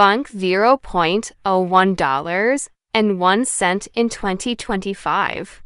Bunk $0.01 and 1 cent in 2025.